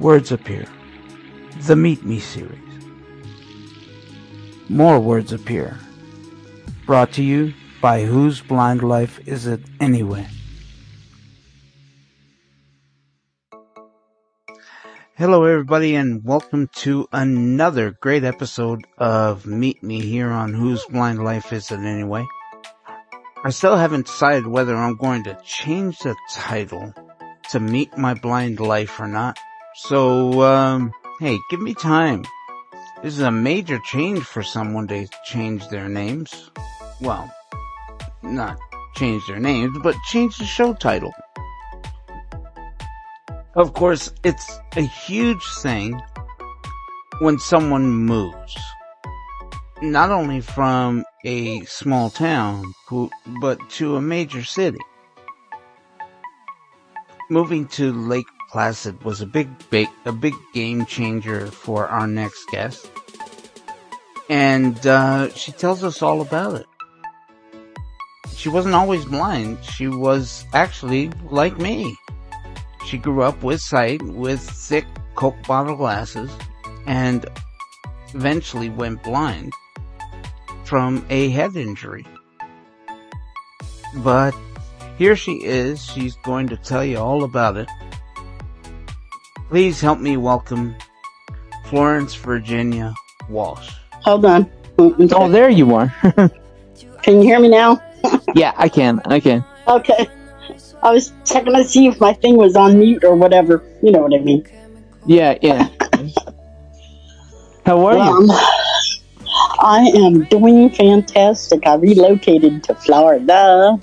Words Appear, the Meet Me series. More words appear. Brought to you by Whose Blind Life Is It Anyway? Hello, everybody, and welcome to another great episode of Meet Me here on Whose Blind Life Is It Anyway? I still haven't decided whether I'm going to change the title to Meet My Blind Life or not. So, um, hey, give me time. This is a major change for someone to change their names. Well, not change their names, but change the show title. Of course, it's a huge thing when someone moves. Not only from a small town, but to a major city. Moving to Lake Placid was a big, big, a big game changer for our next guest. And, uh, she tells us all about it. She wasn't always blind. She was actually like me. She grew up with sight, with thick Coke bottle glasses, and eventually went blind from a head injury. But here she is. She's going to tell you all about it. Please help me welcome Florence Virginia Walsh. Hold on. Oh, there you are. Can you hear me now? yeah, I can. I can. Okay. I was checking to see if my thing was on mute or whatever. You know what I mean. Yeah, yeah. How are you? Um, I am doing fantastic. I relocated to Florida.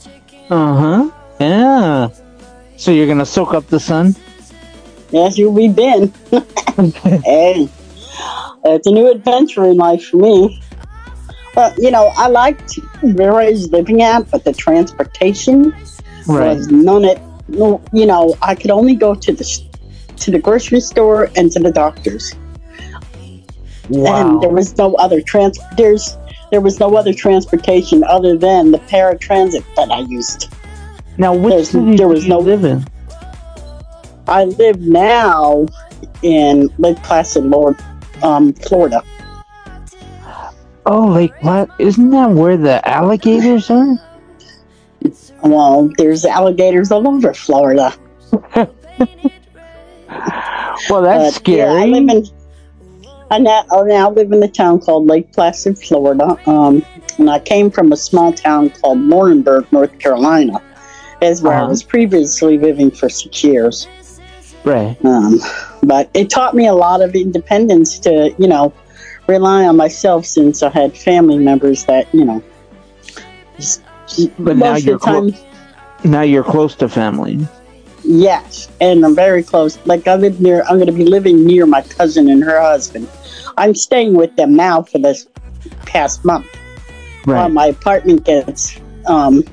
Uh huh. Yeah. So you're gonna soak up the sun? Yes, you we been. hey, it's a new adventure in life for me. But you know, I liked where I was living at, but the transportation Right. was none it. No, you know, I could only go to the to the grocery store and to the doctors, Wow. and there was no other trans. There's there was no other transportation other than the paratransit that I used. Now, which there's- city there was no- live in? I live now in Lake Placid, Lord, um, Florida. Oh, Lake Platte. Isn't that where the alligators are? Well, there's alligators all over Florida. Well, that's But, yeah, I scary. live in. I now, I now live in a town called Lake Placid, Florida. Um, and I came from a small town called Laurinburg, North Carolina, is where I Uh-huh. was previously living for six years. Right. Um, but it taught me a lot of independence to, you know, rely on myself since I had family members that, you know, just, But now you're time, Now you're close to family. Yes, and I'm very close. Like I live near, I'm going to be living near my cousin and her husband. I'm staying with them now for this past month while Right. my apartment gets um,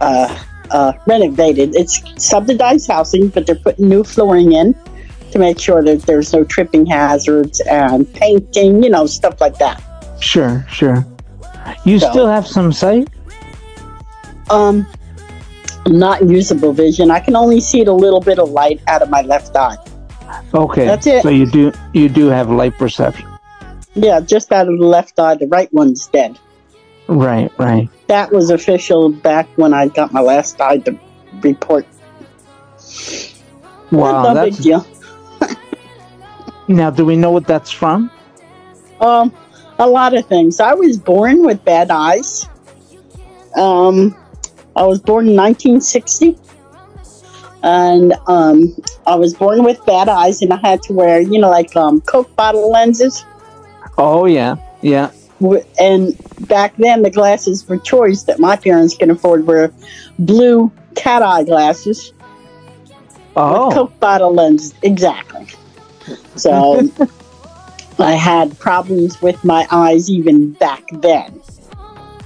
uh, uh, renovated. It's subsidized housing, but they're putting new flooring in to make sure that there's no tripping hazards and painting, you know, stuff like that. Sure, sure. You So- still have some sight? Um, not usable vision. I can only see a little bit of light out of my left eye. Okay. That's it. So you do you do have light perception. Yeah, just out of the left eye. The right one's dead. Right, right. That was official back when I got my last eye to report. Wow, no that's big deal. now do we know what that's from? Um, a lot of things. I was born with bad eyes. Um, I was born in 1960, and um, I was born with bad eyes, and I had to wear, you know, like um, Coke bottle lenses. Oh yeah. Yeah. And back then, the glasses for choice that my parents could afford were blue cat eye glasses. Oh. Coke bottle lenses, exactly. So I had problems with my eyes even back then.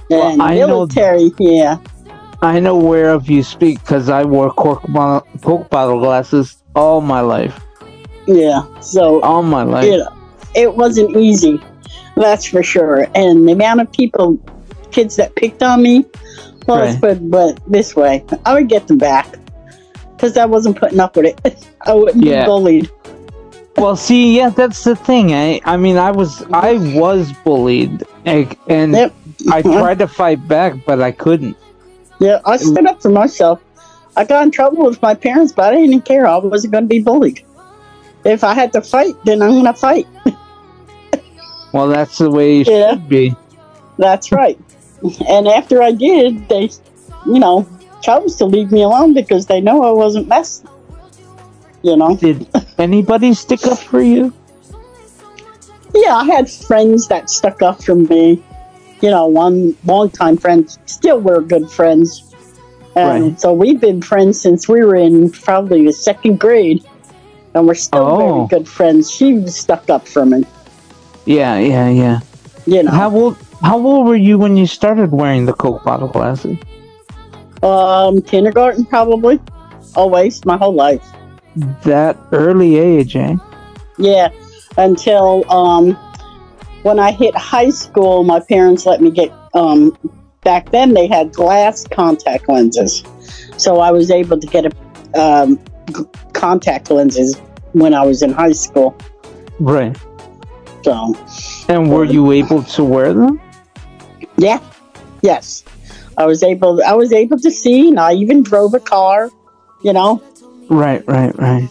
Well, And I know- military, yeah, I know whereof you speak because I wore cork bottle, Coke bottle glasses all my life. yeah. So All my life. you know, it wasn't easy, that's for sure. And the amount of people, kids that picked on me, well, let's Right. put but this way, I would get them back. because I wasn't putting up with it. I wouldn't Yeah. be bullied. Well, see, yeah, that's the thing. I, I mean, I was, I was bullied, and, and Yep. I uh-huh. tried to fight back, but I couldn't. Yeah, I stood up for myself. I got in trouble with my parents, but I didn't care. I wasn't going to be bullied. If I had to fight, then I'm going to fight. Well, that's the way it Yeah. should be. That's right. And after I did, they, you know, chose to leave me alone because they know I wasn't messing. You know? Did anybody stick up for you? Yeah, I had friends that stuck up for me. You know, one longtime friend, still we're good friends. And Right. so we've been friends since we were in probably the second grade. And we're still Oh. very good friends. She stuck up for me. Yeah, yeah, yeah. You know, How old? How old were you when you started wearing the Coke bottle glasses? um, kindergarten probably. Always, my whole life. That early age, eh? Yeah, until um, when I hit high school, my parents let me get. Um, back then, they had glass contact lenses, so I was able to get a um, contact lenses when I was in high school. Right. So And were you able to wear them? yeah, yes, I was able. I was able to see, and I even drove a car. You know, Right, right, right.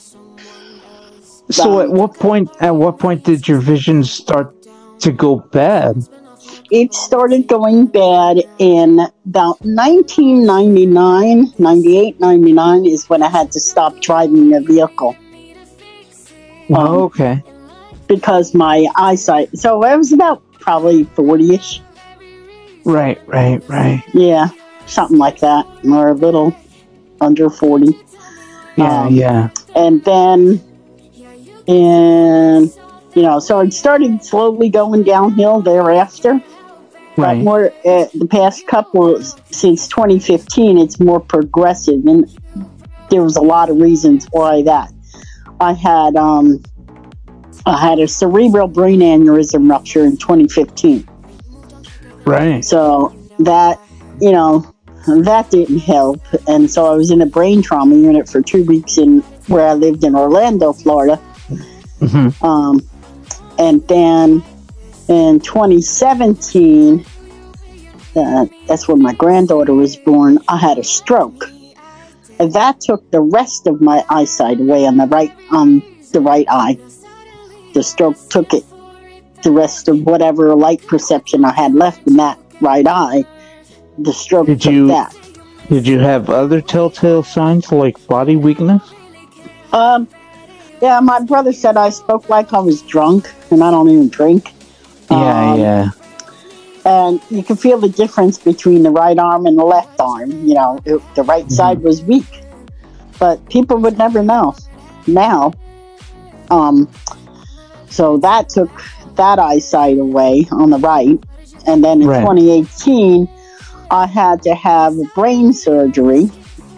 So, Um, at what point? At what point did your vision start to go bad? it started going bad in about 1999 98 99 is when i had to stop driving a vehicle Um, Oh, okay. Because my eyesight so i was about probably 40ish Right, right, right. yeah something like that or a little under 40 Yeah, Um, yeah. and then and you know so it started slowly going downhill thereafter but Right. more uh, the past couple since 2015 it's more progressive and there was a lot of reasons why that i had um i had a cerebral brain aneurysm rupture in 2015 Right. so that you know that didn't help and so i was in a brain trauma unit for two weeks in where i lived in orlando florida hmm um, and then in 2017, uh, that's when my granddaughter was born, I had a stroke. And that took the rest of my eyesight away on the right on the right eye. The stroke took it the rest of whatever light perception I had left in that right eye. The stroke Did took you- that. Did you have other telltale signs like body weakness? Um, yeah, my brother said I spoke like I was drunk, and I don't even drink. Yeah, Um, yeah. and you can feel the difference between the right arm and the left arm. You know, it, the right side was weak, but people would never know. Now, um, so that took that eyesight away on the right, and then in Right. 2018, I had to have brain surgery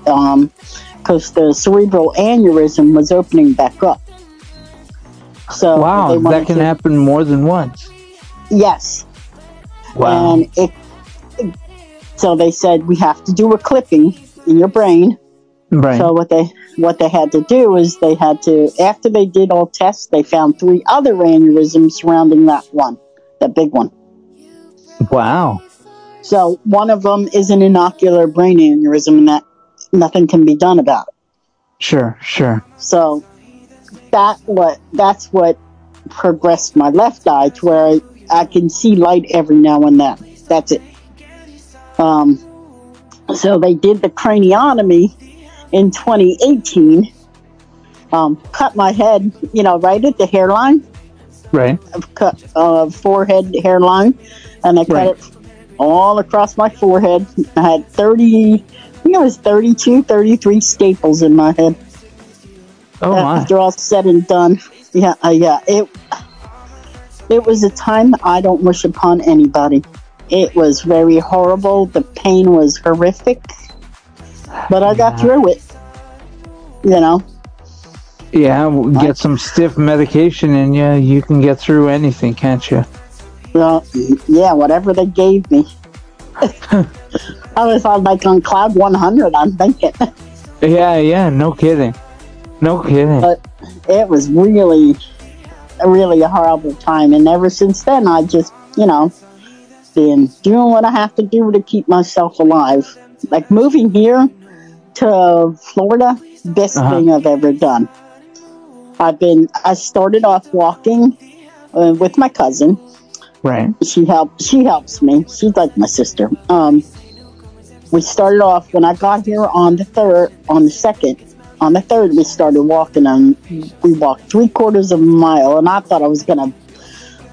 um, because the cerebral aneurysm was opening back up. So Wow, that can to- happen more than once. Yes, Wow. and it, so they said we have to do a clipping in your brain. right. So what they what they had to do is they had to after they did all tests, they found three other aneurysms surrounding that one, that big one. wow. So one of them is an inocular brain aneurysm, and that nothing can be done about it. Sure, sure. So that what that's what progressed my left eye to where I, I can see light every now and then. That's it. Um, so they did the craniotomy in 2018. Um, cut my head, you know, right at the hairline, Right. I've cut uh, forehead hairline, and I cut Right. it all across my forehead. I had 30, I think it was 32, 33 staples in my head Oh my. after all said and done. Yeah, uh, yeah. It it was a time I don't wish upon anybody. It was very horrible. The pain was horrific, but I got Yeah. through it. You know, Yeah, we'll get some stiff medication in you. You can get through anything, can't you? well, yeah, whatever they gave me. I was on like on cloud 100. I'm thinking. Yeah, yeah, no kidding. No kidding. But it was really, really a horrible time. And ever since then, I just, you know, been doing what I have to do to keep myself alive. Like moving here to Florida, best Uh-huh. thing I've ever done. I've been, I started off walking uh, with my cousin. right. She helped, she helps me. She's like my sister. Um, we started off when I got here on the third, on the second, on the third, we started walking and we walked three quarters of a mile and I thought I was going to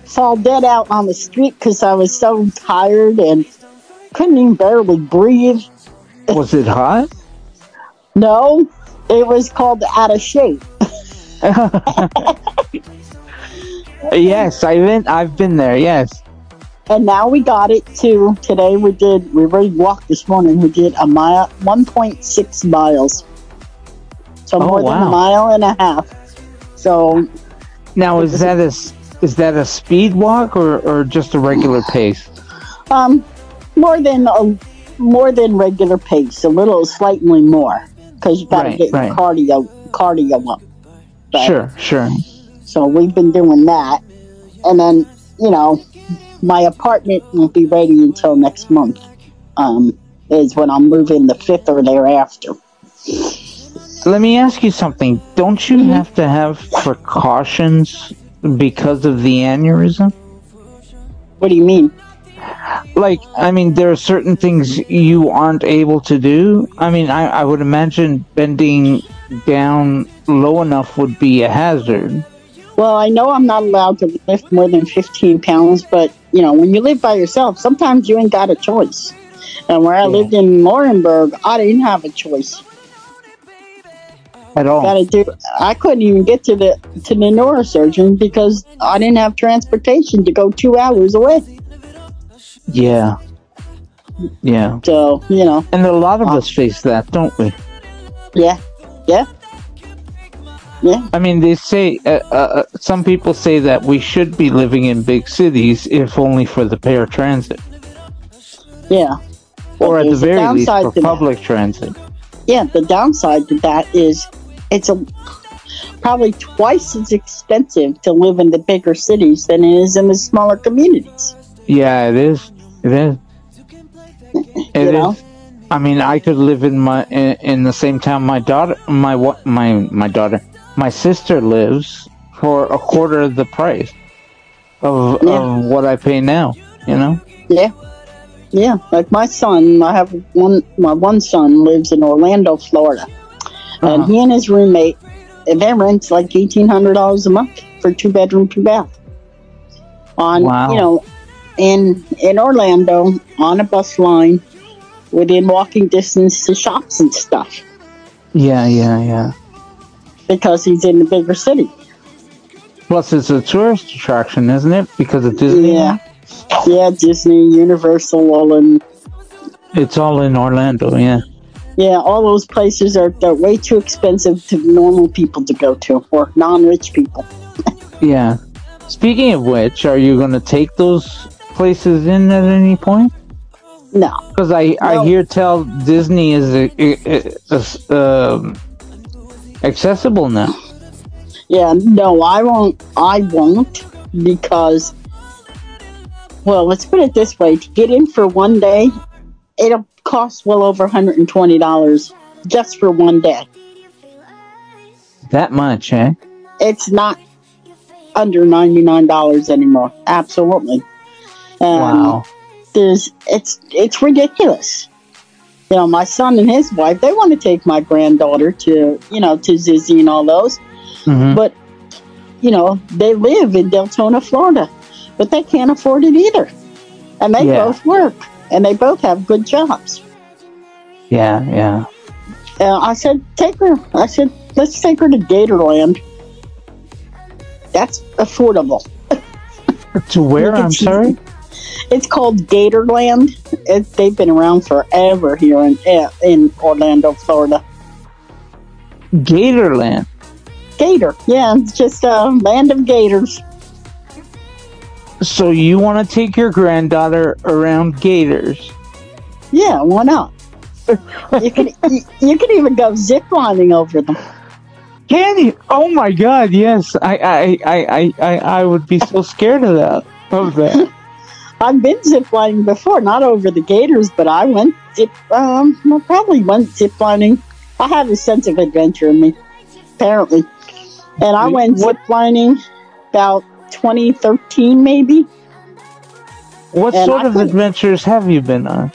fall dead out on the street because I was so tired and couldn't even barely breathe. Was it hot? No, it was called out of shape. yes, I've been. I've been there. Yes. And now we got it to today. We did, we already walked this morning. We did a mile, 1.6 miles. So Oh, more than a mile and a half. So Now is that a is that a speed walk or, or just a regular pace? Um, more than a, more than regular pace, a little slightly more, because you got to Right, get right. your cardio cardio up. Sure, sure. So we've been doing that, and then you know, my apartment won't be ready until next month. Um, is when I'm moving the fifth or thereafter. Let me ask you something. Don't you have to have precautions because of the aneurysm? What do you mean? Like, I mean, there are certain things you aren't able to do. I mean, I, I would imagine bending down low enough would be a hazard. Well, I know I'm not allowed to lift more than 15 pounds, but you know, when you live by yourself, sometimes you ain't got a choice. And where I Yeah. lived in Laurinburg, I didn't have a choice. At all. got to do. I couldn't even get to the to the neurosurgeon because I didn't have transportation to go two hours away. Yeah. Yeah. So you know, And a lot of us face that, don't we? yeah, yeah, yeah. I mean, they say uh, uh, some people say that we should be living in big cities, if only for the paratransit, Yeah. Or at the very least for to that. public transit. Yeah, the downside to that is it's a probably twice as expensive to live in the bigger cities than it is in the smaller communities. Yeah, it is. It is. It You is. I mean, I could live in my in, in the same town my daughter, my wa- my my daughter, my sister lives for a quarter of the price of Yeah. of what I pay now. You know. Yeah. Yeah, like my son, I have one. My one son lives in Orlando, Florida, and Uh-huh. he and his roommate, and their rent's like eighteen hundred dollars a month for two bedroom, two bath. On Wow. you know, in in Orlando, on a bus line, within walking distance to shops and stuff, Yeah, yeah, yeah. because he's in the bigger city. Plus, it's a tourist attraction, isn't it? Because of Disney. Yeah, yeah, Disney, Universal, all in It's all in Orlando. Yeah. Yeah, all those places are they're way too expensive to normal people to go to, or non-rich people. Yeah. Speaking of which, are you going to take those places in at any point? No, Because I, I hear tell Disney is a, a- a- um, accessible now. yeah, no, I won't. I won't because, well, let's put it this way: to get in for one day, it'll cost well over hundred and twenty dollars just for one day. That much, eh? It's not under ninety nine dollars anymore. Absolutely. And wow. there's it's it's ridiculous. You know, my son and his wife, they want to take my granddaughter to, you know, to Zizzy and all those, hmm but you know, they live in Deltona, Florida, but they can't afford it either. And they Yeah. both work and they both have good jobs. Yeah, yeah. Uh, I said, take her. I said, let's take her to Gatorland. That's affordable. To where? I'm sorry. It's called Gatorland. It, they've been around forever here in in Orlando, Florida. Gatorland. Gator, yeah, it's just a land of gators. So you want to take your granddaughter around gators? Yeah, why not? you can you, you can even go zip lining over them. Can you? Oh my God! Yes, I, I, I, I, I, I would be so scared of that. Of that. I've been ziplining before, not over the gators, but I went zip. Um, I probably went ziplining. I have a sense of adventure in me, apparently, and I went What- ziplining about 2013, maybe. What And sort I of adventures have you been on?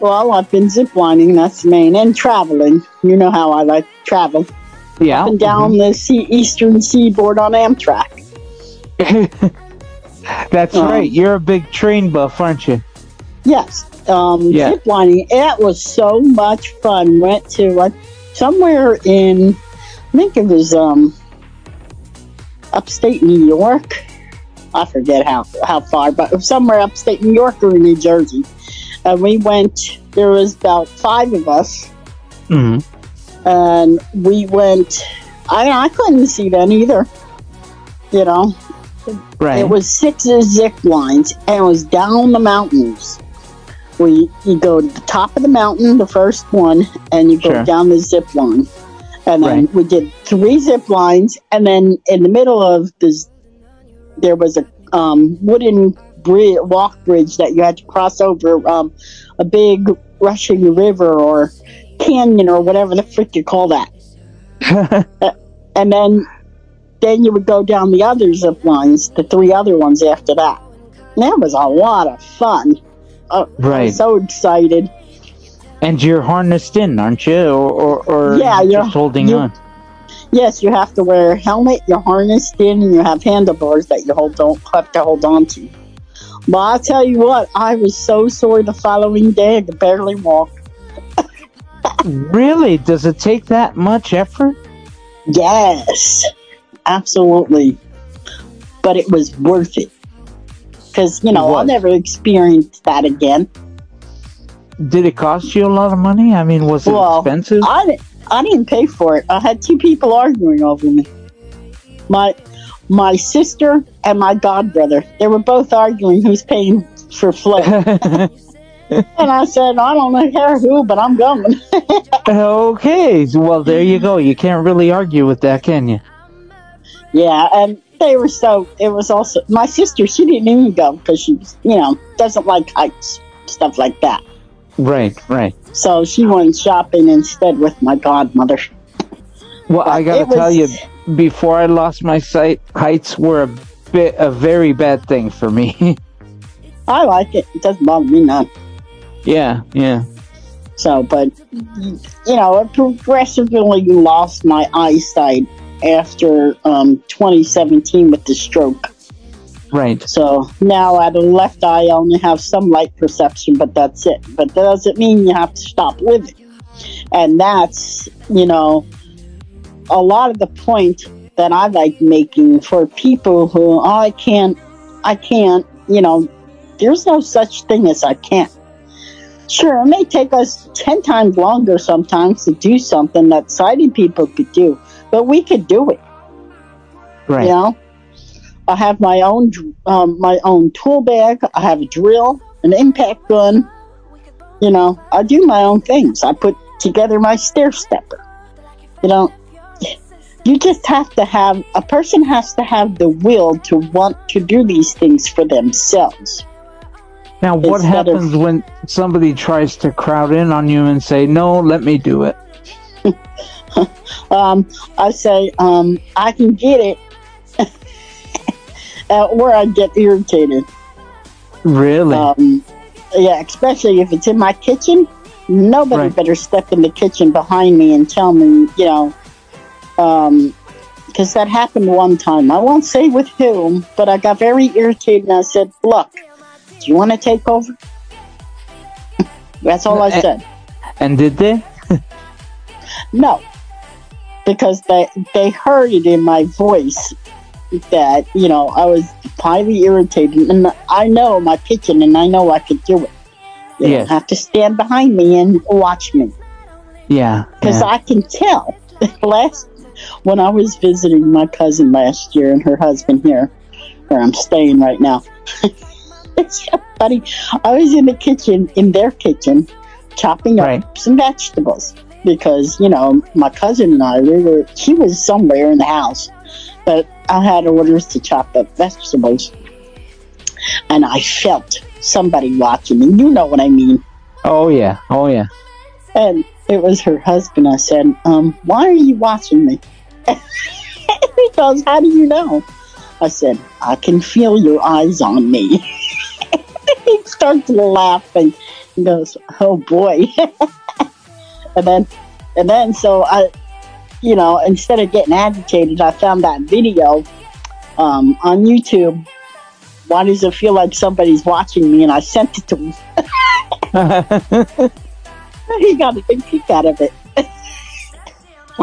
Well, I've been ziplining. That's the main, and traveling. You know how I like to travel Yeah. up and down the sea, eastern seaboard on Amtrak. That's Um, right. You're a big train buff, aren't you? Yes. Um, Yeah. Zip lining. It was so much fun. Went to like somewhere in, I think it was um, upstate New York. I forget how how far, but somewhere upstate New York or New Jersey. And we went. There was about five of us, hmm and we went. I I couldn't see them either. You know, Right. it was six zip lines, and it was down the mountains. We you go to the top of the mountain, the first one, and you go Sure. down the zip line. And then Right. we did three zip lines, and then in the middle of this, there was a um, wooden bridge, walk bridge that you had to cross over um, a big rushing river or canyon or whatever the frick you call that and then then you would go down the other zip lines, the three other ones after that. And that was a lot of fun. Uh, I right. so excited. and you're harnessed in, aren't you? Or, or, or Yeah, you're just holding you- on. Yes, you have to wear a helmet, you're harnessed in, and you have handlebars that you hold don't have to hold on to. But I'll tell you what, I was so sore the following day I could barely walk. Really? Does it take that much effort? Yes, absolutely. But it was worth it. Because, you know, I'll never experience that again. Did it cost you a lot of money? I mean, was it Well, expensive? I, I didn't pay for it. I had two people arguing over me. My my sister and my godbrother. They were both arguing who's paying for float. and I said, I don't care who, but I'm going. okay. Well, there you go. You can't really argue with that, can you? Yeah, and they were so. It was also my sister. She didn't even go because she, you know, doesn't like heights, stuff like that. Right, right. So she went shopping instead with my godmother. Well, I gotta was- tell you, before I lost my sight, heights were a bit a very bad thing for me. I like it. It doesn't bother me none. yeah, yeah. So, but you know, I progressively lost my eyesight after um, 2017 with the stroke. Right. So now at the left eye, I only have some light perception, but that's it. But that doesn't mean you have to stop living. And that's, you know, a lot of the point that I like making for people who oh, I can't, I can't, you know, there's no such thing as I can't. Sure, it may take us 10 times longer sometimes to do something that sighted people could do, but we could do it. Right. You know, I have my own um, my own tool bag. I have a drill, an impact gun. You know, I do my own things. I put together my stair stepper. You know, you just have to have a person has to have the will to want to do these things for themselves. Now, what Instead of- happens when somebody tries to crowd in on you and say, "No, let me do it"? Um, I say, um, I can get it, uh, or I get irritated. Really? Um, yeah, especially if it's in my kitchen. Nobody Right. better step in the kitchen behind me and tell me, you know, because that happened one time. I won't say with whom, but I got very irritated and I said, Look, do you want to take over? That's all I Eh. said. and did they? No, because they they heard it in my voice that you know I was highly irritated, and I know my kitchen, and I know I could do it. You Yes. don't have to stand behind me and watch me Yeah. because yeah. I can tell. last when I was visiting my cousin last year and her husband here, where I'm staying right now. it's so funny. I was in the kitchen, in their kitchen, chopping up some vegetables because you know my cousin and I we were he was somewhere in the house, but I had orders to chop up vegetables, and I felt somebody watching me. You know what I mean? Oh yeah. Oh yeah. And it was her husband. I said, um, "Why are you watching me?" he goes, "How do you know?" I said, "I can feel your eyes on me." he starts laughing. He goes, "Oh boy!" and then, and then, so I, you know, instead of getting agitated, I found that video um, on YouTube. Why does it feel like somebody's watching me? And I sent it to him. he got a big kick out of it.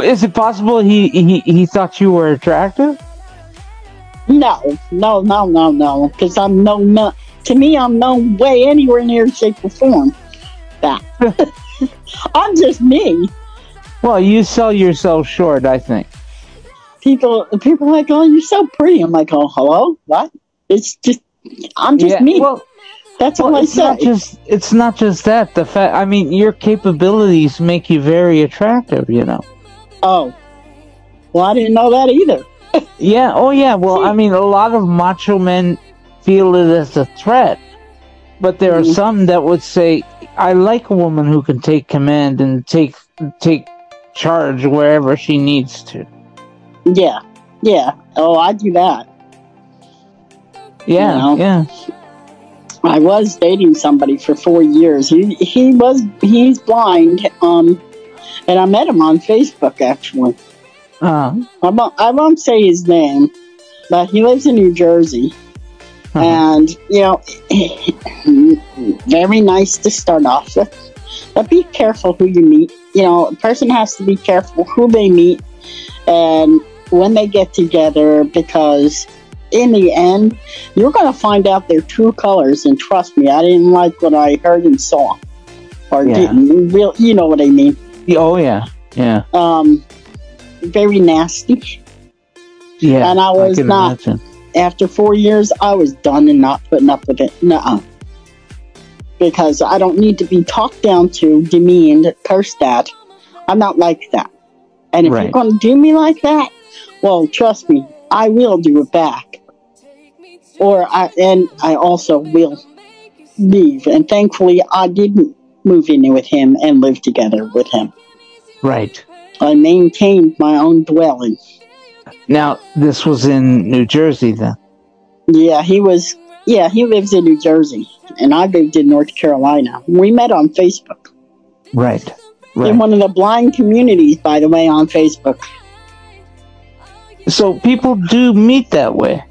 Is it possible he, he he thought you were attractive? No, no, no, no, no. Because I'm no, no, to me, I'm no way anywhere near shape or form that. I'm just me. Well, you sell yourself short, I think. People, people are like, oh, you're so pretty. I'm like, oh, hello, what? It's just, I'm just me. Well, That's all well I it's say. not just it's not just that. The fact, I mean, your capabilities make you very attractive. You know. oh, well, I didn't know that either. Yeah. Oh, yeah. Well, I mean, a lot of macho men feel it as a threat, but there are Mhm. some that would say, "I like a woman who can take command and take take charge wherever she needs to." Yeah, yeah. Oh, I do that. Yeah. You know? Yeah. I was dating somebody for four years. He he was he's blind. Um, and I met him on Facebook actually. Uh, I won't, I won't say his name, but he lives in New Jersey. Uh-huh. And, you know, very nice to start off with. But be careful who you meet. You know, a person has to be careful who they meet and when they get together because in the end, you're going to find out their true colors. And trust me, I didn't like what I heard and saw. Or Yeah. didn't. Real, you know what I mean. oh yeah. Yeah. Um, very nasty. Yeah. And I was can not- imagine. After four years, I was done and not putting up with it. Nuh Because I don't need to be talked down to, demeaned, cursed at. I'm not like that. And if Right. you're going to do me like that, well, trust me, I will do it back. Or I, and I also will leave. And thankfully, I didn't move in with him and live together with him. Right. I maintained my own dwelling. Now this was in New Jersey then. Yeah, he was. Yeah, he lives in New Jersey, and I lived in North Carolina. We met on Facebook Right. in one of the blind communities, by the way, on Facebook. So people do meet that way.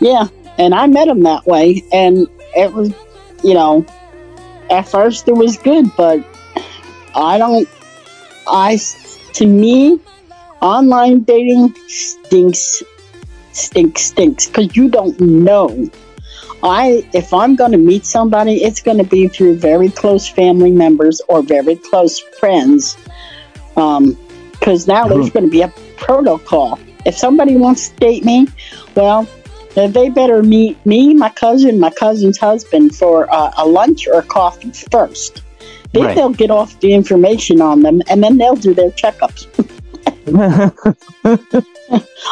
Yeah, and I met him that way, and it was, you know, at first it was good, but I don't. I, to me, online dating stinks, stinks, stinks, because you don't know. I, if I'm going to meet somebody, it's going to be through very close family members or very close friends, because now there's Mhm. going to be a protocol. If somebody wants to date me, well, they better meet me, my cousin, my cousin's husband for uh, a lunch or coffee first. Then Right. they'll get off the information on them, and then they'll do their checkups.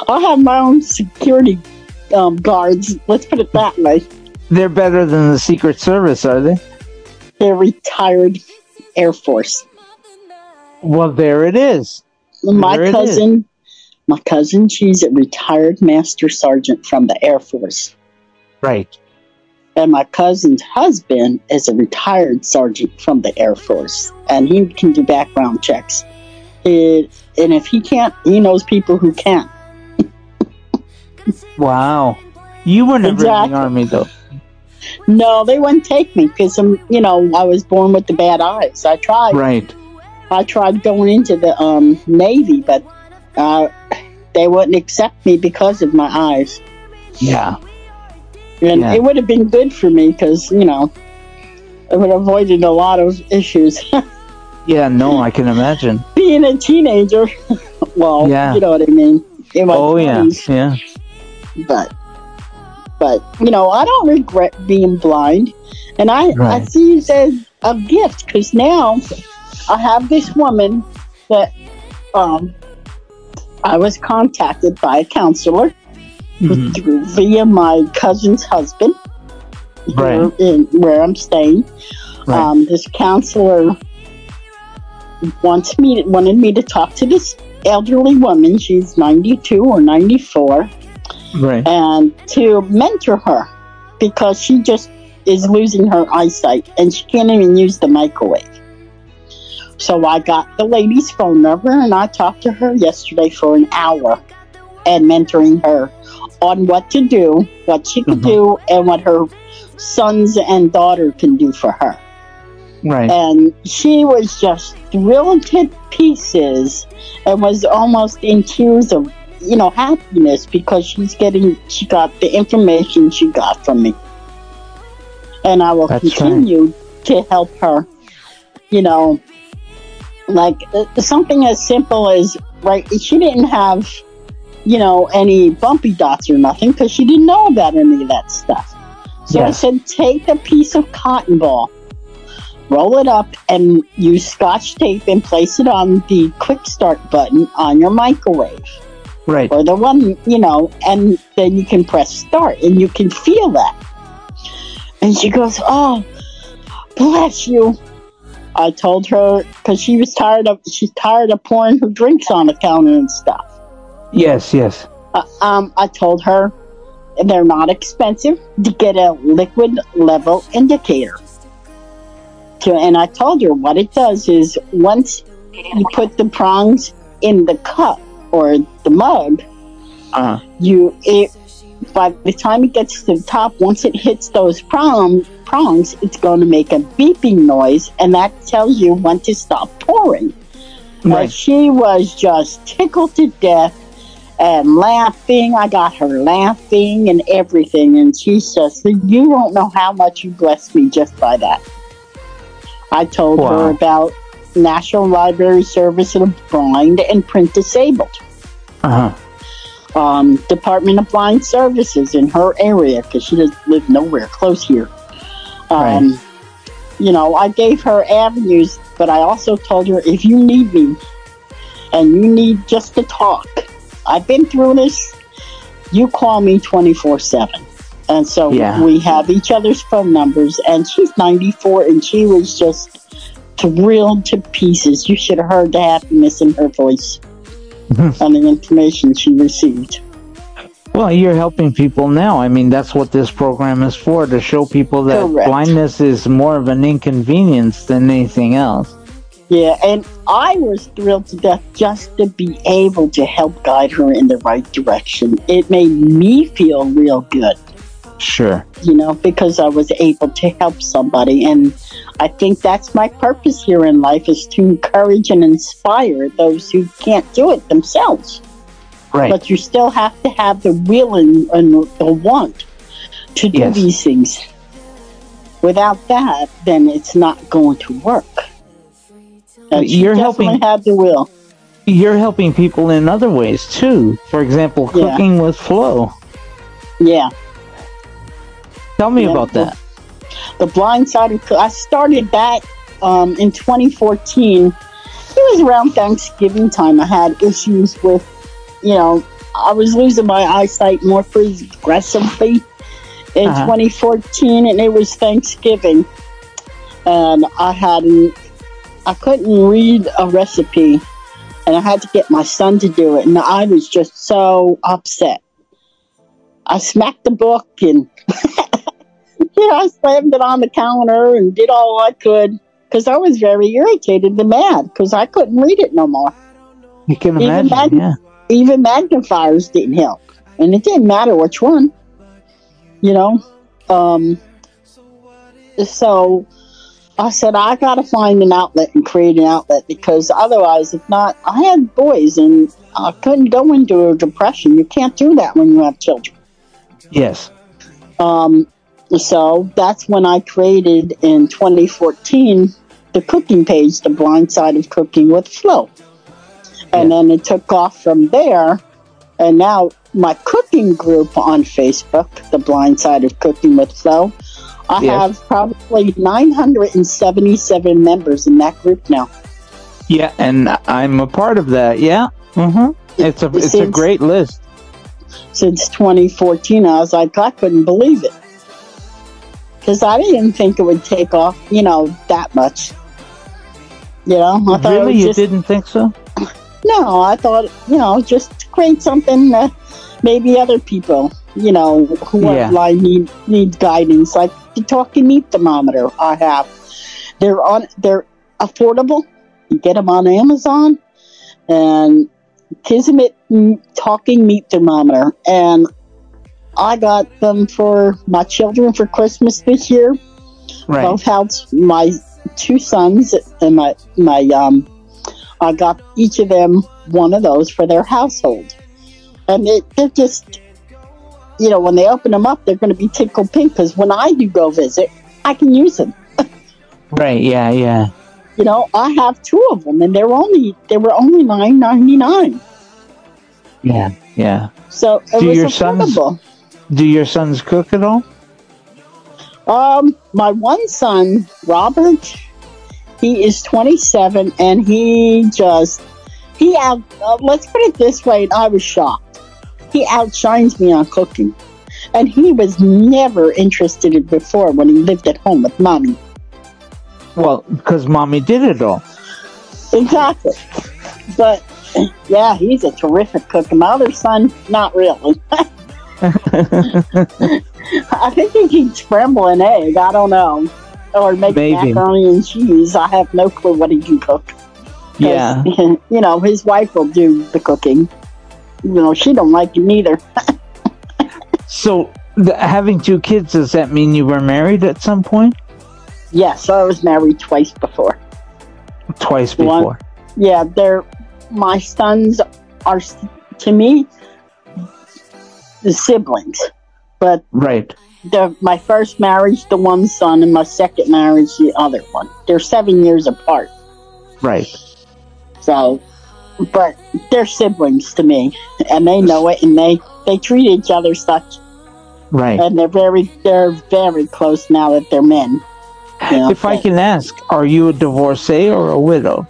I'll have my own security um, guards. Let's put it that way. They're better than the Secret Service, are they? They're retired Air Force. Well, there it is. My There cousin, my cousin, she's a retired Master Sergeant from the Air Force. Right. And my cousin's husband is a retired sergeant from the Air Force, and he can do background checks. It, and if he can't, he knows people who can. Wow. You were never in the army, though. No, they wouldn't take me because I'm, you know, I was born with the bad eyes. I tried, Right. I tried going into the um, Navy, but uh, they wouldn't accept me because of my eyes. Yeah. And Yeah. it would have been good for me because, you know, it would have avoided a lot of issues. Yeah. No, I can imagine. Being a teenager, well, Yeah. you know what I mean. In my Oh yeah. 20s, Yeah. but but you know, I don't regret being blind, and I I see it as a gift because now I have this woman that um, I was contacted by a counselor Mhm. through via my cousin's husband Right. here in where I'm staying. Right. Um, this counselor wants me wanted me to talk to this elderly woman. She's 92 or 94, right. and to mentor her because she just is losing her eyesight and she can't even use the microwave. So I got the lady's phone number and I talked to her yesterday for an hour and mentoring her on what to do, what she could Mhm. do, and what her sons and daughter can do for her. Right. And she was just thrilled to pieces and was almost in tears of, you know, happiness because she's getting, she got the information she got from me. And I will That's right. continue to help her, you know, like uh, something as simple as, right, she didn't have, you know, any bumpy dots or nothing because she didn't know about any of that stuff. So I said, take a piece of cotton ball, roll it up, and use scotch tape and place it on the quick start button on your microwave Right. or the one, you know, and then you can press start and you can feel that. And she goes, Oh, bless you. I told her because she was tired of she's tired of pouring her drinks on the counter and stuff. Yes. Yes. Uh, um, I told her they're not expensive to get a liquid level indicator. To, and I told her what it does is once you put the prongs in the cup or the mug, Uh. you it by the time it gets to the top, once it hits those prong, prongs, it's going to make a beeping noise, and that tells you when to stop pouring. And Right. she was just tickled to death and laughing. I got her laughing and everything. And she says, You don't know how much you blessed me just by that. I told Wow. her about National Library Service of the Blind and Print Disabled, Uh huh. um, Department of Blind Services in her area because she doesn't live nowhere close here. Um, You know, I gave her avenues, but I also told her if you need me and you need just to talk, I've been through this. You call me 24 7. And so Yeah. we have each other's phone numbers. And she's 94 and she was just thrilled to pieces. You should have heard the happiness in her voice and the information she received. Well, you're helping people now. I mean, that's what this program is for to show people that Correct. blindness is more of an inconvenience than anything else. Yeah, and I was thrilled to death just to be able to help guide her in the right direction. It made me feel real good, Sure. you know, because I was able to help somebody. And I think that's my purpose here in life is to encourage and inspire those who can't do it themselves. Right. But you still have to have the will and, and the want to do Yes. these things. Without that, then it's not going to work. And You're helping- had the will. you're helping people in other ways too. For example, Yeah. cooking with Flo. Yeah. Tell me Yeah. about that. The blind side of I started that um, in 2014. It was around Thanksgiving time. I had issues with, you know, I was losing my eyesight more progressively in Uh-huh. 2014, and it was Thanksgiving, and I hadn't, I couldn't read a recipe, and I had to get my son to do it, and I was just so upset. I smacked the book and yeah, I slammed it on the counter and did all I could because I was very irritated and mad because I couldn't read it no more. You can Even imagine. that- Yeah. Even magnifiers didn't help, and it didn't matter which one, you know. Um, so I said I got to find an outlet and create an outlet because otherwise, if not, I had boys and I couldn't go into a depression. You can't do that when you have children. Yes. Um, so that's when I created in 2014 the cooking page, The Blind Side of Cooking with Flo. And then it took off from there. And now my cooking group on Facebook, The Blind Side of Cooking with Flo, I Yes. have probably 977 members in that group now. Yeah, and I'm a part of that. Yeah. Mm-hmm. It's a it's a great list. since 2014. I was like, I couldn't believe it. Because I didn't think it would take off, you know, that much. You know, I thought it Really, would you didn't think so? no, I thought, you know, just create something that maybe other people, you know, who are Yeah. blind need, need guidance, like the talking meat thermometer I have. They're on, they're affordable. You get them on Amazon and Kismet talking meat thermometer. And I got them for my children for Christmas this year. Right. Both house my two sons and my my um I got each of them one of those for their household. And it, they're just you know, when they open them up, they're going to be tickle pink because when I do go visit, I can use them. Right. Yeah. Yeah. You know, I have two of them, and they're only they were only nine ninety nine. Yeah. Yeah. So it Do was your sons- affordable. Do your sons cook at all? Um, my one son, Robert, he is 27 and he just, he out, uh, let's put it this way, and I was shocked. He outshines me on cooking. And he was never interested in before when he lived at home with mommy. Well, because mommy did it all. Exactly. But yeah, he's a terrific cook. My other son, not really. I think he can scramble an egg. I don't know. Or make Maybe. macaroni and cheese. I have no clue what he can cook. yeah. You know, his wife will do the cooking. You know, she don't like him either. So, the, having two kids, does that mean you were married at some point? Yes, I was married twice before. Twice One- before. Yeah, they're my sons are to me the siblings, but Right. the my first marriage, the one son, and my second marriage, the other one. They're seven years apart. Right. So, but they're siblings to me, and they know it, and they they treat each other such, Right. and they're very they're very close now that they're men. You know, If I can ask, are you a divorcee or a widow?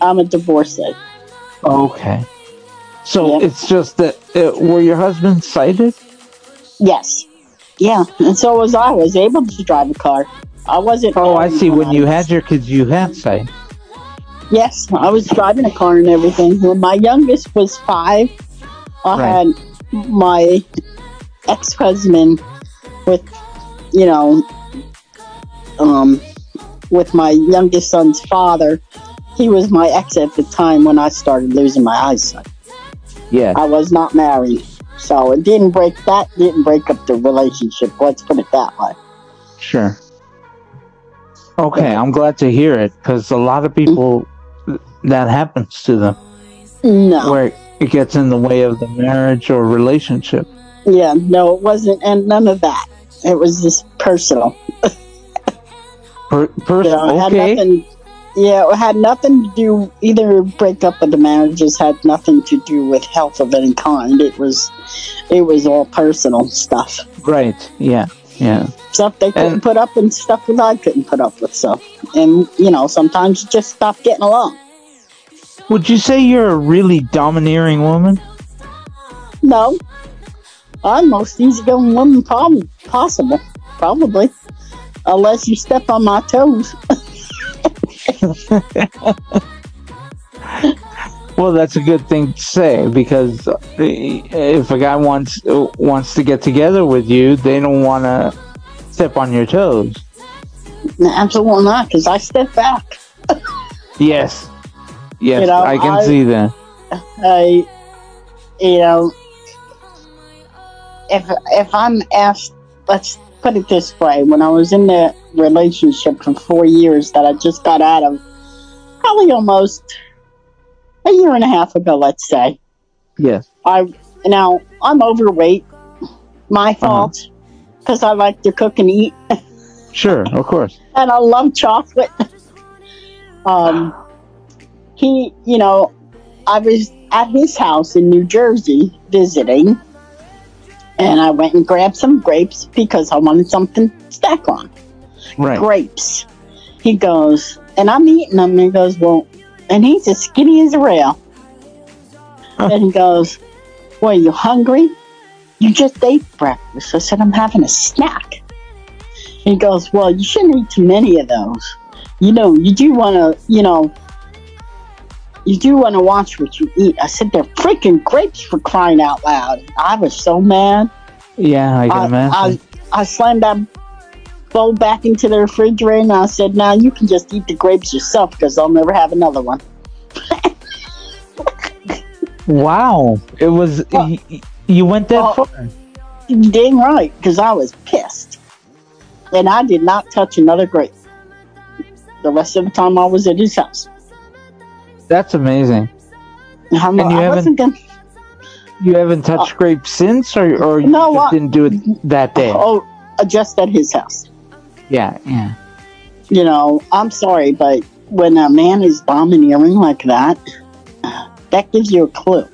I'm a divorcee. Okay. So Yep. it's just that uh, were your husbands sighted? Yes, yeah, and so was I. Was able to drive a car. I wasn't. Oh, I see. When I you had your kids, you had sight. Yes, I was driving a car and everything. When my youngest was five, I Right. had my ex husband with, you know, um, with my youngest son's father. He was my ex at the time when I started losing my eyesight. Yeah. I was not married. So it didn't break that didn't break up the relationship. Let's put it that way. Sure. Okay, I'm glad to hear it because a lot of people that happens to them No. where it gets in the way of the marriage or relationship. Yeah, no, it wasn't and none of that. It was just personal. Per- pers- You know, okay. nothing. Yeah, it had nothing to do. Either breakup of the marriages had nothing to do with health of any kind. It was, it was all personal stuff. Right. Yeah. Yeah. Stuff they couldn't And- put up and stuff that I couldn't put up with. So, and you know, sometimes you just stop getting along. Would you say you're a really domineering woman? No, I'm most easygoing woman prob- possible. Probably, unless you step on my toes. Well, that's a good thing to say because uh, if a guy wants wants to get together with you, they don't want to step on your toes. Absolutely not, because I step back. Yes. Yes, You know, I can I- see that. I, you know, if if I'm asked, let's put it this way: when I was in the relationship for four years that I just got out of, probably almost a year and a half ago, let's say, Yes. I now I'm overweight. My fault, because I like to cook and eat, Sure, of course. and I love chocolate. um, he, you know, I was at his house in New Jersey visiting, And I went and grabbed some grapes because I wanted something to snack on. Right. Grapes. He goes, and I'm eating them. And he goes, well, and he's as skinny as a rail. Huh. And he goes, well, you hungry? You just ate breakfast. I said, I'm having a snack. He goes, well, you shouldn't eat too many of those. You know, you do want to, you know, you do want to watch what you eat. I said, they're freaking grapes for crying out loud. I was so mad. Yeah, I can I, imagine. I, I slammed that bowl back into the refrigerator and I said, now you can just eat the grapes yourself because I'll never have another one. wow. It was. Well- y- y- you went that Well- far. Dang right, because I was pissed. And I did not touch another grape the rest of the time I was at his house. That's amazing. I'm, And you I haven't- to. You haven't touched uh, grapes since, or or you No, I- didn't do it that day? Oh, just at his house. Yeah, yeah. You know, I'm sorry, but when a man is domineering like that, that gives you a clue.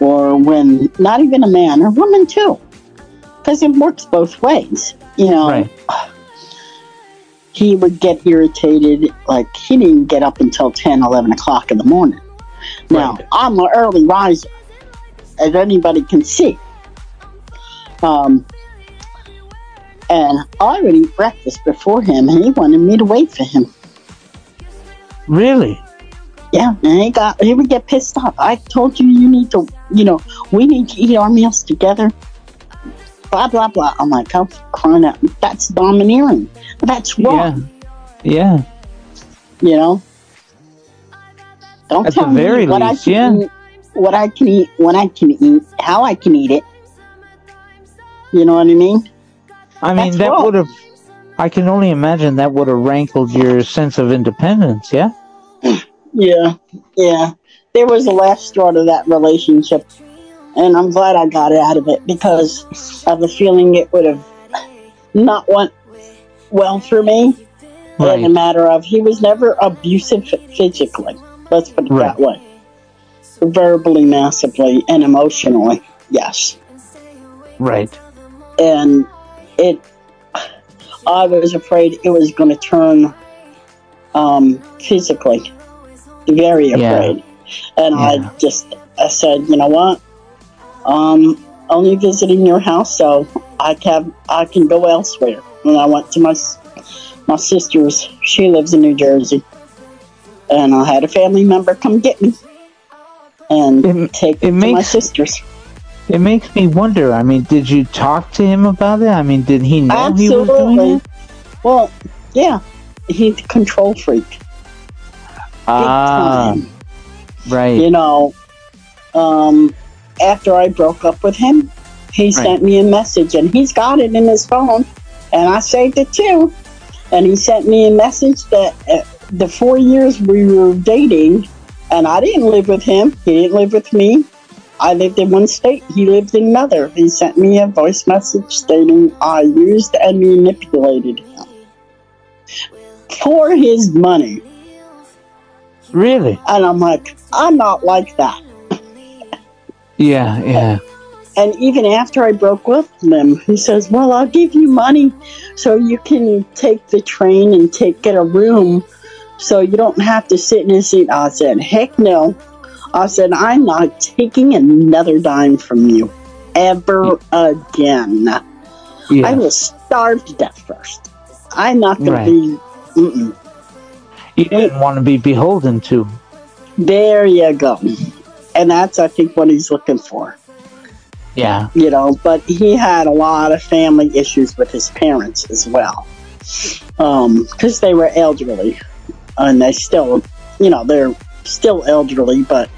Or when not even a man, or woman too. Because it works both ways. You know, Right. he would get irritated. Like, he didn't get up until 10, 11 o'clock in the morning. Now, Right. I'm an early riser, as anybody can see. Um, and I eat breakfast before him, and he wanted me to wait for him. Really? Yeah, and he got he would get pissed off. I told you you need to, you know, we need to eat our meals together. Blah blah blah. I'm like, I'm crying out. That's domineering. That's wrong. Yeah. Yeah. You know. Don't At tell very me what least, I yeah. can eat, what I can eat, when I can eat, how I can eat it. You know what I mean? I mean, That's that would have. I can only imagine that would have rankled your sense of independence. Yeah. Yeah, yeah. There was a last straw to that relationship, and I'm glad I got out of it because I have a feeling it would have not went well for me. In a matter of he was never abusive physically. Let's put it Right. that way. Verbally, massively, and emotionally, yes. Right. And it, I was afraid it was going to turn um, physically. Very Yeah. afraid. And Yeah. I just, I said, you know what? Um, only visiting your house, so I can I can go elsewhere. And I went to my my sister's. She lives in New Jersey, and I had a family member come get me and It- take it me to my sister's. It makes me wonder. I mean, did you talk to him about it? I mean, did he know he was doing Absolutely. it? Well, yeah, he's a control freak. Ah, right. You know, um, after I broke up with him, he sent me a message, and he's got it in his phone, and I saved it too. And he sent me a message that uh, the four years we were dating, and I didn't live with him. He didn't live with me. I lived in one state. He lived in another. He sent me a voice message stating I used and manipulated him for his money. Really? And I'm like, I'm not like that. Yeah, yeah. And even after I broke with him, he says, "Well, I'll give you money so you can take the train and take get a room, so you don't have to sit in a seat." I said, "Heck no!" I said, "I'm not taking another dime from you ever again. I Yeah. will starve to death first. I'm not going Right. to be." Mm-mm. You didn't want to be beholden to. There you go, and that's I think what he's looking for. Yeah. you know, but he had a lot of family issues with his parents as well. Um, because they were elderly. And they still, you know, they're still elderly, but,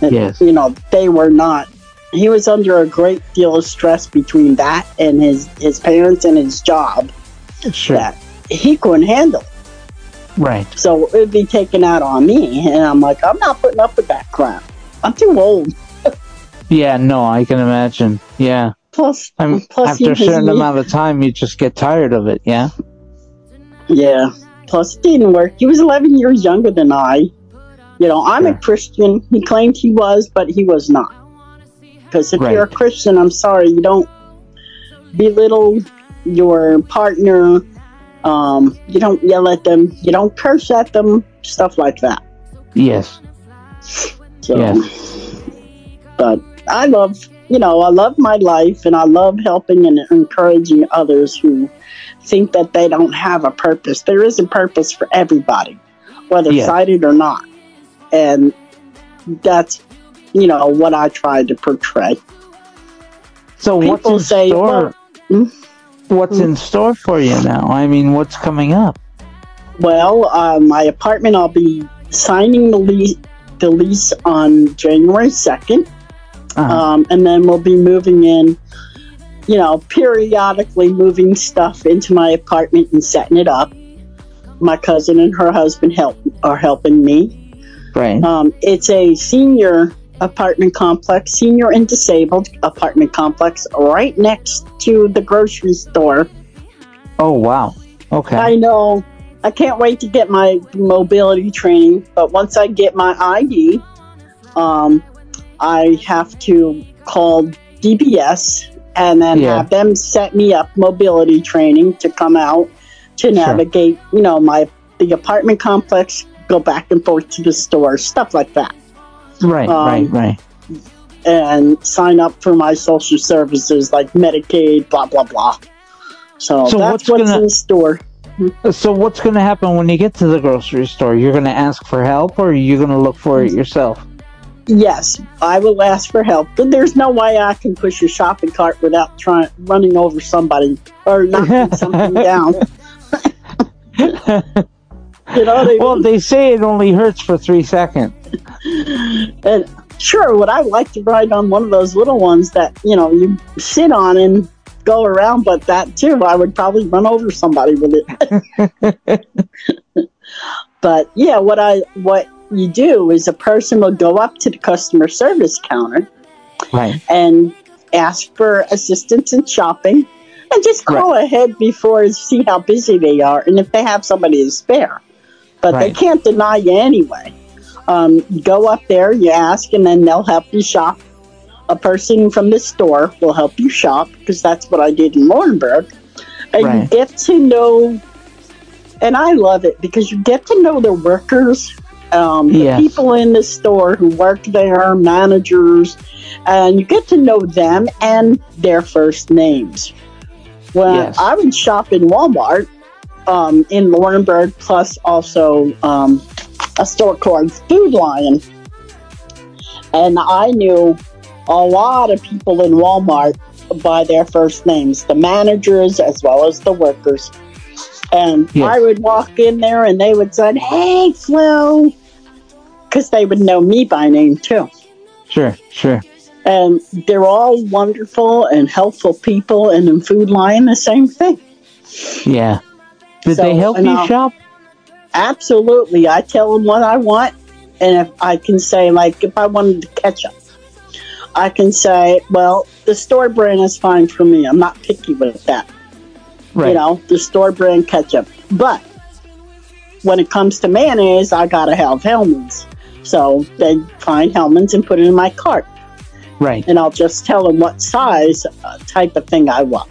Yes. you know, they were not. He was under a great deal of stress between that and his, his parents and his job Sure. that he couldn't handle. Right. So it would be taken out on me. And I'm like, I'm not putting up with that crap. I'm too old. Yeah, no, I can imagine. Yeah. Plus, I'm, plus after a certain amount of time, you just get tired of it. Yeah. Yeah. Plus, it didn't work. He was 11 years younger than I. You know, I'm a Christian. He claimed he was, but he was not. Because if you're a Christian, I'm sorry, you don't belittle your partner. Um, you don't yell at them. You don't curse at them. Stuff like that. Yes. So, Yes. but I love, you know, I love my life and I love helping and encouraging others who think that they don't have a purpose. There is a purpose for everybody, whether Yeah. sighted or not. And that's, you know, what I try to portray. So what's in say, store? well, mm, what's in store for you now? I mean, what's coming up? Well, uh, my apartment, I'll be signing the lease, the lease on January 2nd. Uh, um, and then we'll be moving in you know periodically moving stuff into my apartment and setting it up my cousin and her husband help are helping me right. um, it's a senior apartment complex senior and disabled apartment complex right next to the grocery store oh wow. Okay. i know i can't wait to get my mobility training but once i get my id um, i have to call dbs and then Yeah. have them set me up mobility training to come out to Sure. navigate you know my the apartment complex go back and forth to the store stuff like that right. um, right. Right. and sign up for my social services like medicaid blah blah blah so, So that's what's what's gonna- in the store So what's going to happen when you get to the grocery store? You're going to ask for help, or you're going to look for it yourself? Yes, I will ask for help. But there's no way I can push a shopping cart without trying running over somebody or knocking something down. You know I well, they say it only hurts for three seconds. And sure, would I like to ride on one of those little ones that you know you sit on and go around? But that too, I would probably run over somebody with it. but yeah, what I what you do is a person will go up to the customer service counter Right. and ask for assistance in shopping and just call ahead before and see how busy they are and if they have somebody to spare. But they can't deny you anyway. Um, you go up there, you ask, and then they'll help you shop. A person from the store will help you shop because that's what I did in Laurinburg. And you get to know, and I love it because you get to know the workers, um, the Yes. people in the store who work there, managers, and you get to know them and their first names. When Yes. I would shop in Walmart um, in Laurinburg, plus also um, a store called Food Lion, and I knew a lot of people in Walmart by their first names, the managers as well as the workers. And Yes. I would walk in there and they would say, Hey, Flo, because they would know me by name too. Sure. Sure. And they're all wonderful and helpful people. And in Food Lion, the same thing. Yeah. Did So, they help you I'll- shop? Absolutely. I tell them what I want. And if I can say, like, if I wanted the ketchup, I can say, well, the store brand is fine for me. I'm not picky with that. Right. You know, the store brand ketchup. But when it comes to mayonnaise, I got to have Hellmann's. So they find Hellmann's and put it in my cart. Right. And I'll just tell them what size uh, type of thing I want.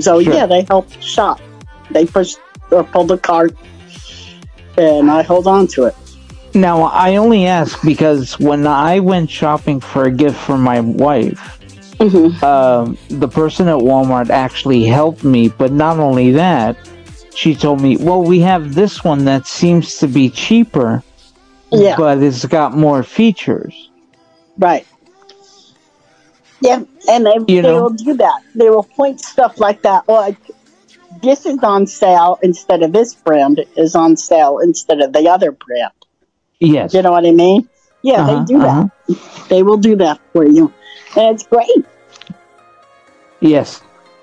So, Sure. yeah, they help shop. They push or pull the cart, and I hold on to it. Now, I only ask because when I went shopping for a gift for my wife, Mm-hmm. um, the person at Walmart actually helped me. But not only that, she told me, "Well, we have this one that seems to be cheaper, Yeah. but it's got more features." Right. Yeah, and they, You they will do that. They will point stuff like that. Like, this is on sale instead of this brand is on sale instead of the other brand. Yes. You know what I mean? Yeah, Uh-huh, they do that. uh-huh. They will do that for you. And it's great. Yes.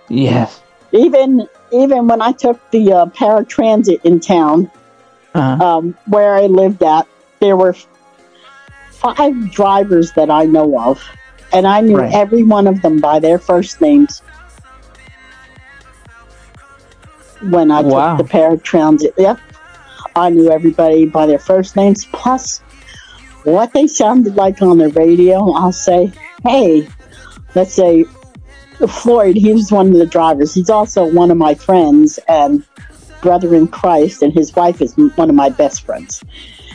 Yes. Even even when I took the uh, paratransit in town, Uh, um, where I lived at, there were five drivers that I know of, and I knew Right. every one of them by their first names. When I Wow. took the paratransit, yep, I knew everybody by their first names. Plus, what they sounded like on the radio. I'll say, hey, let's say Floyd, he was one of the drivers. He's also one of my friends and brother in Christ, and his wife is one of my best friends.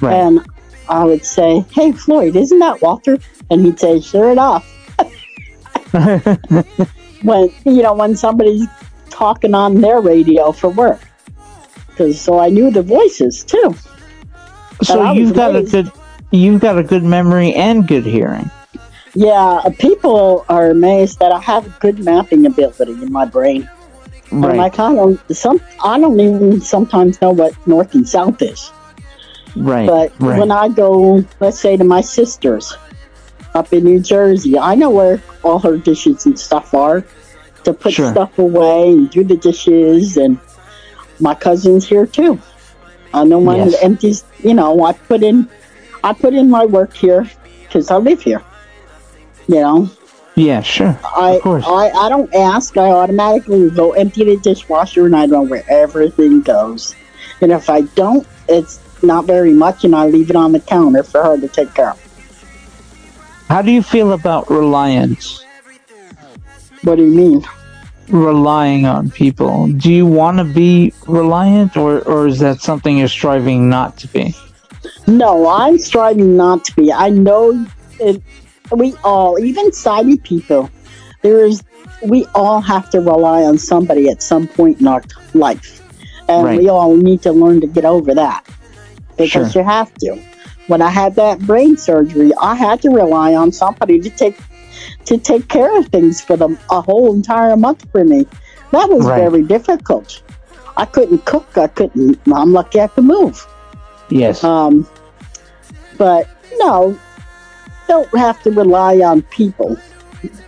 Right. And I would say, "Hey, Floyd, isn't that Walter?" And he'd say, "Sure enough." when you know when somebody's talking on their radio for work, because so I knew the voices too. so you've got a good you've got a good memory and good hearing. Yeah, uh, people are amazed that I have good mapping ability in my brain. And Right. like I don't some I don't even sometimes know what north and south is. right. But right. when I go, let's say to my sisters up in New Jersey, I know where all her dishes and stuff are to put Sure. stuff away and do the dishes. And my cousins here too. I know when Yes. empties. You know, I put in, I put in my work here because I live here. You know, yeah, sure. I, Of course. I I don't ask. I automatically go empty the dishwasher, and I know where everything goes. And if I don't, it's not very much, and I leave it on the counter for her to take care of. How do you feel about reliance? What do you mean? Relying on people. Do you want to be reliant, or or is that something you're striving not to be? No, I'm striving not to be. I know it, we all, even sighted people, there is. We all have to rely on somebody at some point in our life, and Right. we all need to learn to get over that because Sure. you have to. When I had that brain surgery, I had to rely on somebody to take to take care of things for them a whole entire month for me. That was Right. very difficult. I couldn't cook. I couldn't. I'm lucky I could move. Yes. Um, but no, don't have to rely on people.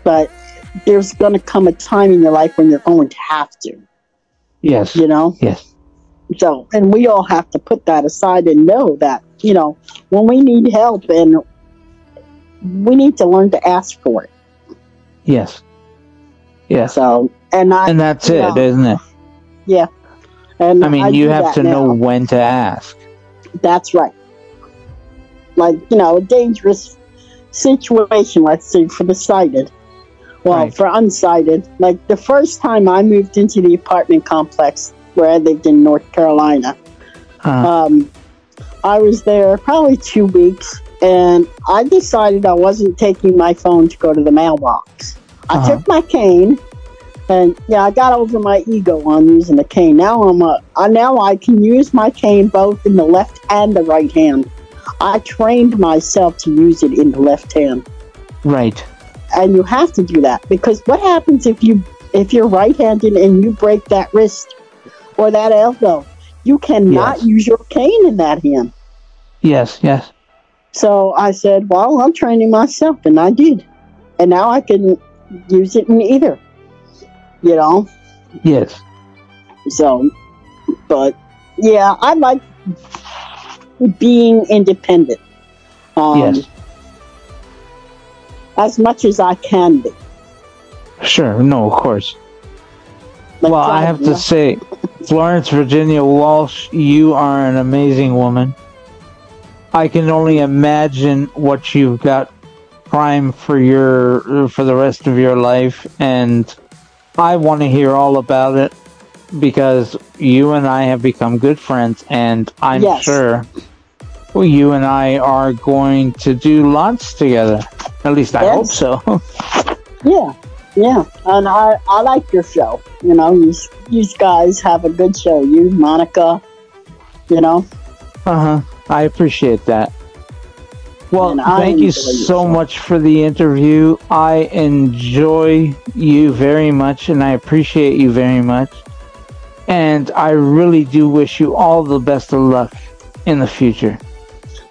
But there's going to come a time in your life when you're going to have to, yes. you know? Yes. So, and we all have to put that aside and know that, you know, when we need help and we need to learn to ask for it. Yes. Yes. So, and I, And that's it, no. isn't it? yeah. And I mean, do you have to know when to ask. That's right. Like, you know, a dangerous situation, let's say, for the sighted. Well, Right. for unsighted. Like, the first time I moved into the apartment complex where I lived in North Carolina, Uh, um, I was there probably two weeks, and I decided I wasn't taking my phone to go to the mailbox. I Uh-huh. took my cane, and yeah, I got over my ego on using the cane. Now I'm a, I now I can use my cane both in the left and the right hand. I trained myself to use it in the left hand, right. and you have to do that because what happens if you if you're right-handed and you break that wrist or that elbow? You cannot Yes. use your cane in that hand. Yes. Yes. So I said, well, I'm training myself, and I did. And now I can use it in either, you know? Yes. So, but yeah, I like being independent. Um, Yes. As much as I can be. Sure. No, of course. Well, I have to say, Florence Virginia Walsh, you are an amazing woman. I can only imagine what you've got prime for your for the rest of your life, and I want to hear all about it because you and I have become good friends, and I'm Yes. sure you and I are going to do lots together. At least I hope so. Yeah, yeah. And I, I like your show. You know, you, you guys have a good show. You, Monica, you know? Uh huh. I appreciate that. Well, thank you so much for the interview. I enjoy you very much and I appreciate you very much. And I really do wish you all the best of luck in the future.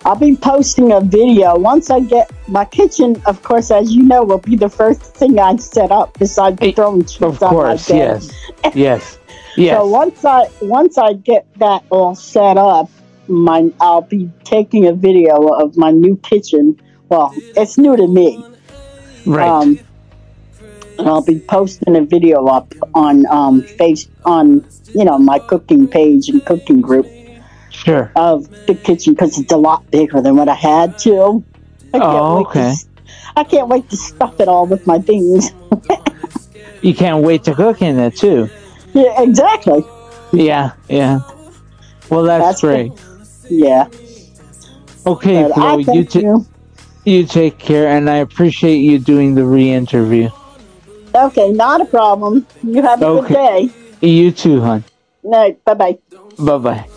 I'll be posting a video once I get my kitchen. Of course, as you know, will be the first thing I set up besides Eh, throwing sheets Of on my course, bed. yes. Yes. Yes. So once I once I get that all set up, my I'll be taking a video of my new kitchen. Well, it's new to me. right. Um, and I'll be posting a video up on um, face on you know my cooking page and cooking group sure. of the kitchen because it's a lot bigger than what I had to. I can't Oh, wait to okay. s- I can't wait to stuff it all with my things. you can't wait to cook in it too. Yeah, exactly. Yeah, yeah. Well, that's, That's great. Yeah. Okay, But Flo, I you, ta- you. you take care, and I appreciate you doing the re-interview. Okay, not a problem. You have a Okay. good day. You too, hon. No, bye bye. Bye bye.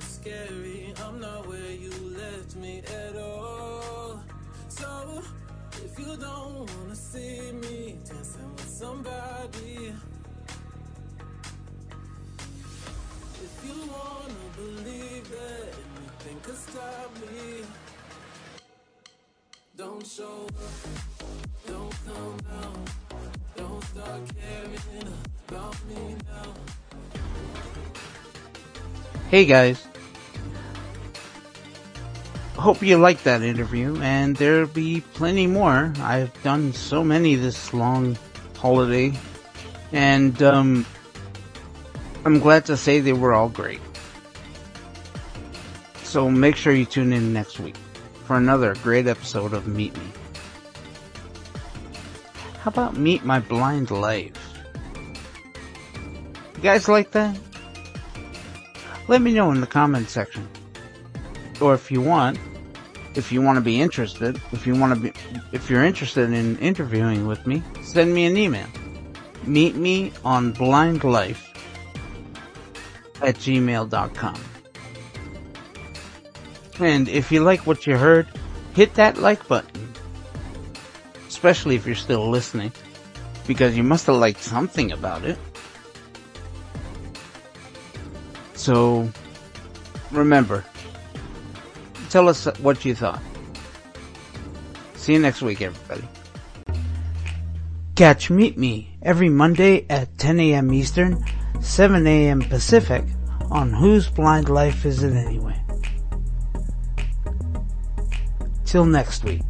Scary. I'm not where you left me at all. So, if you don't wanna see me dancing with somebody, if you wanna believe that anything could stop me, don't show up, don't come down, don't start caring about me now. Hey guys. Hope you liked that interview, and there'll be plenty more. I've done so many this long holiday, and um, I'm glad to say they were all great. So make sure you tune in next week for another great episode of Meet Me. How about Meet My Blind Life? You guys like that? Let me know in the comment section. Or if you want, if you want to be interested, if you want to be, if you're interested in interviewing with me, send me an email. Meet me on blindlife at gmail.com. And if you like what you heard, hit that like button. Especially if you're still listening, because you must have liked something about it. So, remember, tell us what you thought. See you next week, everybody. Catch Meet Me every Monday at 10 a.m. Eastern, 7 a.m. Pacific on Whose Blind Life Is It Anyway? Till next week.